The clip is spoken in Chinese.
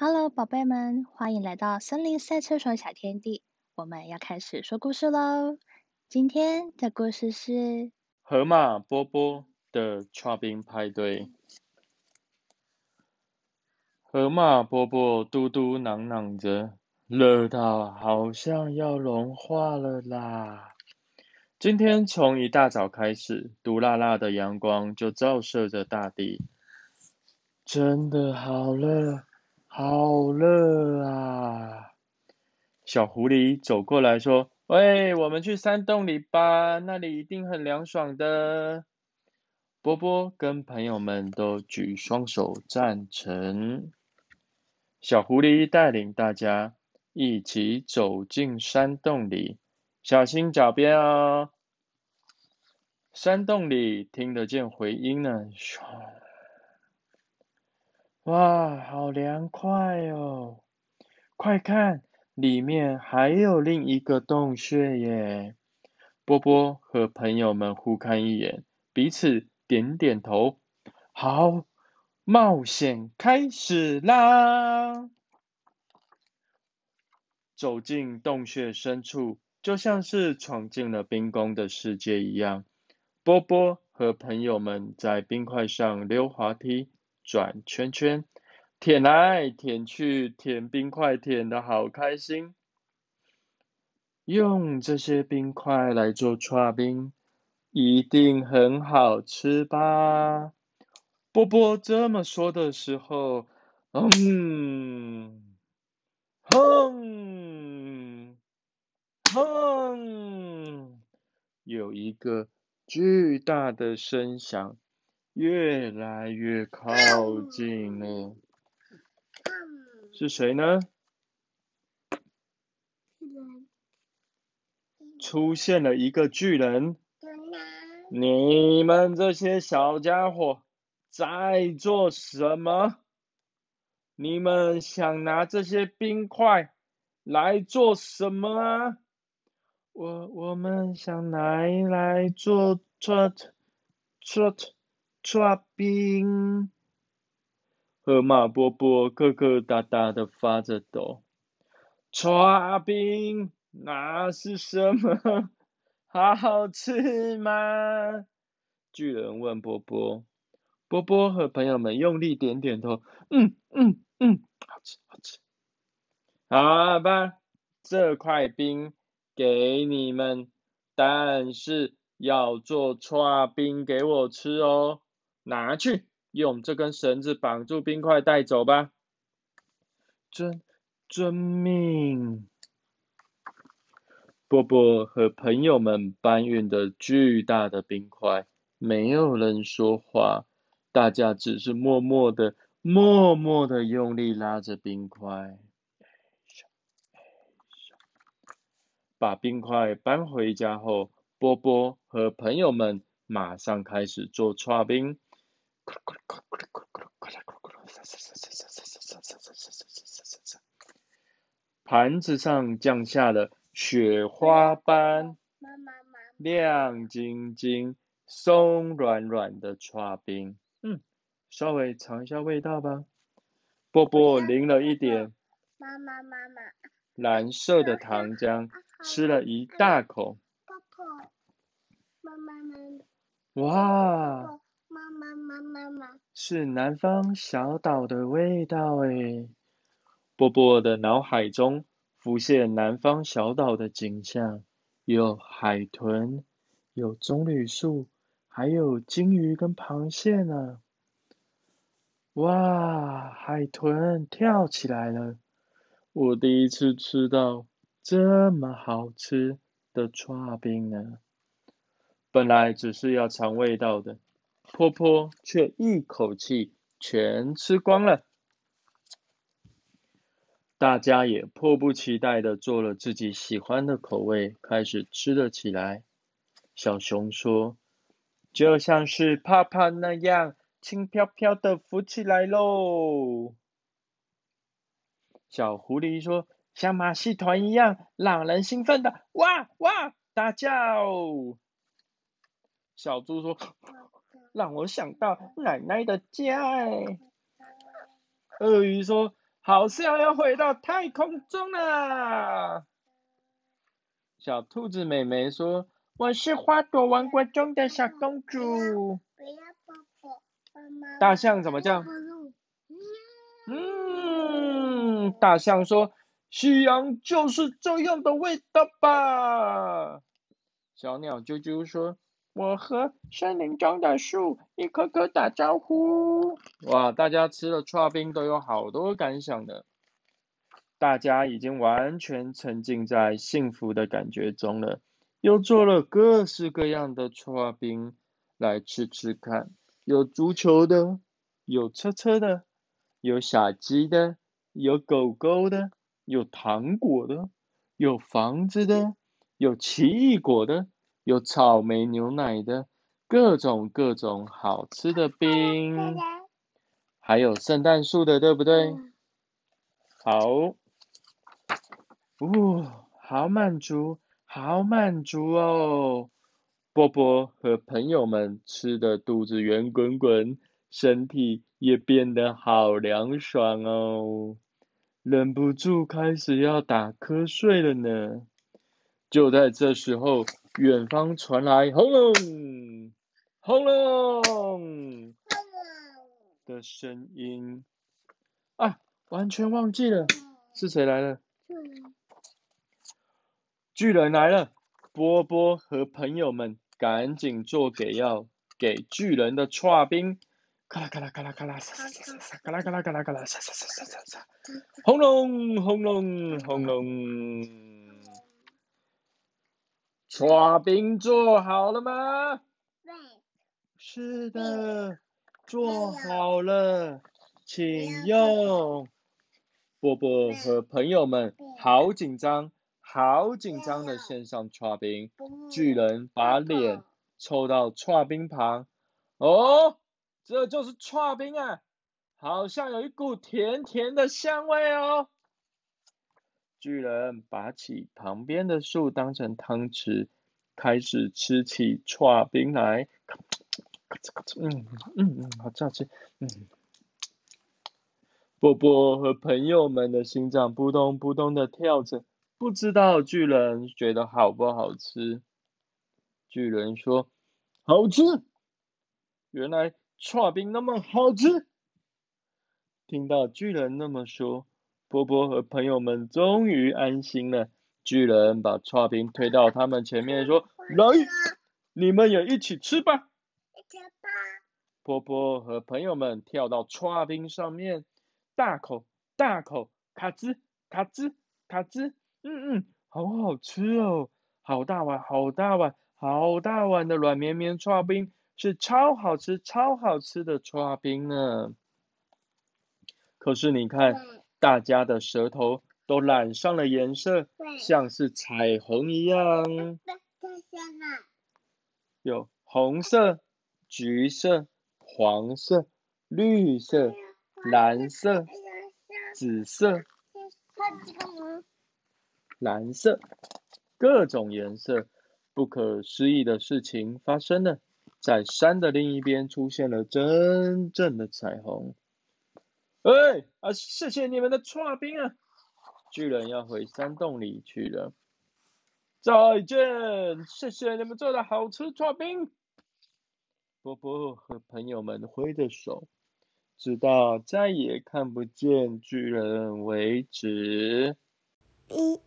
Hello，宝贝们，欢迎来到森林赛车手小天地。我们要开始说故事喽。今天的故事是《河马波波的滑冰派对》。河马波波嘟嘟囔囔着，热到好像要融化了啦。今天从一大早开始，毒辣辣的阳光就照射着大地，真的好热，好热啊！小狐狸走过来说：“喂，我们去山洞里吧，那里一定很凉爽的。”波波跟朋友们都举双手赞成。小狐狸带领大家一起走进山洞里。小心脚边哦！山洞里听得见回音呢，唰！哇，好凉快哦！快看，里面还有另一个洞穴耶！波波和朋友们互看一眼，彼此点点头。好，冒险开始啦！走进洞穴深处。就像是闯进了冰宫的世界一样，波波和朋友们在冰块上溜滑梯、转圈圈，舔来舔去，舔冰块舔的好开心。用这些冰块来做刨冰，一定很好吃吧？波波这么说的时候，嗯，哼。哼！有一个巨大的声响，越来越靠近了。是谁呢？出现了一个巨人。你们这些小家伙在做什么？你们想拿这些冰块来做什么啊？我我们想拿来做搓搓搓冰，河马波波疙疙瘩瘩的发着抖。刷冰那是什么？好吃吗？巨人问波波。波波和朋友们用力点点头，嗯嗯嗯，好吃好吃。好吧，这块冰。给你们，但是要做刷冰给我吃哦。拿去，用这根绳子绑住冰块带走吧。遵遵命。波波和朋友们搬运的巨大的冰块，没有人说话，大家只是默默的、默默的用力拉着冰块。把冰块搬回家后，波波和朋友们马上开始做搓冰。盘子上降下了雪花般亮晶晶、松软软的搓冰。嗯，稍微尝一下味道吧。波波淋了一点。妈妈，妈妈。蓝色的糖浆。吃了一大口。妈妈们。哇。妈妈妈妈。是南方小岛的味道诶。波波的脑海中浮现南方小岛的景象，有海豚，有棕榈树，还有金鱼跟螃蟹呢。哇，海豚跳起来了！我第一次吃到。这么好吃的串冰呢？本来只是要尝味道的，波波却一口气全吃光了。大家也迫不及待的做了自己喜欢的口味，开始吃了起来。小熊说：“就像是泡泡那样，轻飘飘的浮起来喽。”小狐狸说。像马戏团一样让人兴奋的哇哇大叫。小猪说：“让我想到奶奶的家。”鳄鱼说：“好像要回到太空中了。小兔子妹妹说：“我是花朵王国中的小公主。”大象怎么叫？嗯，大象说：“夕阳就是这样的味道吧。”小鸟啾啾说：“我和森林中的树一棵棵打招呼。”哇，大家吃了刨冰都有好多感想的。大家已经完全沉浸在幸福的感觉中了，又做了各式各样的刨冰来吃吃看，有足球的，有车车的，有小鸡的，有狗狗的，有糖果的，有房子的，有奇异果的，有草莓牛奶的，各种各种好吃的冰，还有圣诞树的，对不对？好。哦，好满足，好满足哦！波波和朋友们吃的肚子圆滚滚，身体也变得好凉爽哦，忍不住开始要打瞌睡了呢。就在这时候，远方传来轰隆轰隆！的声音，啊，完全忘记了是谁来了。巨人来了，波波和朋友们赶紧做给要给巨人的刨冰，咔啦咔啦咔啦咔啦，沙沙沙沙，咔啦咔啦咔啦咔啦，沙沙沙沙沙沙，轰隆轰隆轰隆，刨冰做好了吗？对，是的，做好了，请用。波波和朋友们好紧张。好紧张的线上搓冰，巨人把脸凑到搓冰旁，哦，这就是搓冰啊，好像有一股甜甜的香味哦。巨人拔起旁边的树当成汤匙，开始吃起搓冰来，嗯嗯嗯，好吃好吃，嗯。波波和朋友们的心脏扑通扑通的跳着。不知道巨人觉得好不好吃？巨人说：“好吃。”原来串冰那么好吃。听到巨人那么说，波波和朋友们终于安心了。巨人把串冰推到他们前面，说：“来，你们也一起吃吧。”波波和朋友们跳到串冰上面，大口大口，卡吱卡吱卡吱。嗯嗯，好好吃哦，好大碗，好大碗，好大碗的软绵绵刨冰，是超好吃、超好吃的刨冰呢。可是你看，大家的舌头都染上了颜色，像是彩虹一样。有红色、橘色、黄色、绿色、蓝色、紫色。蓝色，各种颜色，不可思议的事情发生了，在山的另一边出现了真正的彩虹。哎，啊，谢谢你们的串冰啊！巨人要回山洞里去了，再见，谢谢你们做的好吃串冰。波波和朋友们挥着手，直到再也看不见巨人为止。一。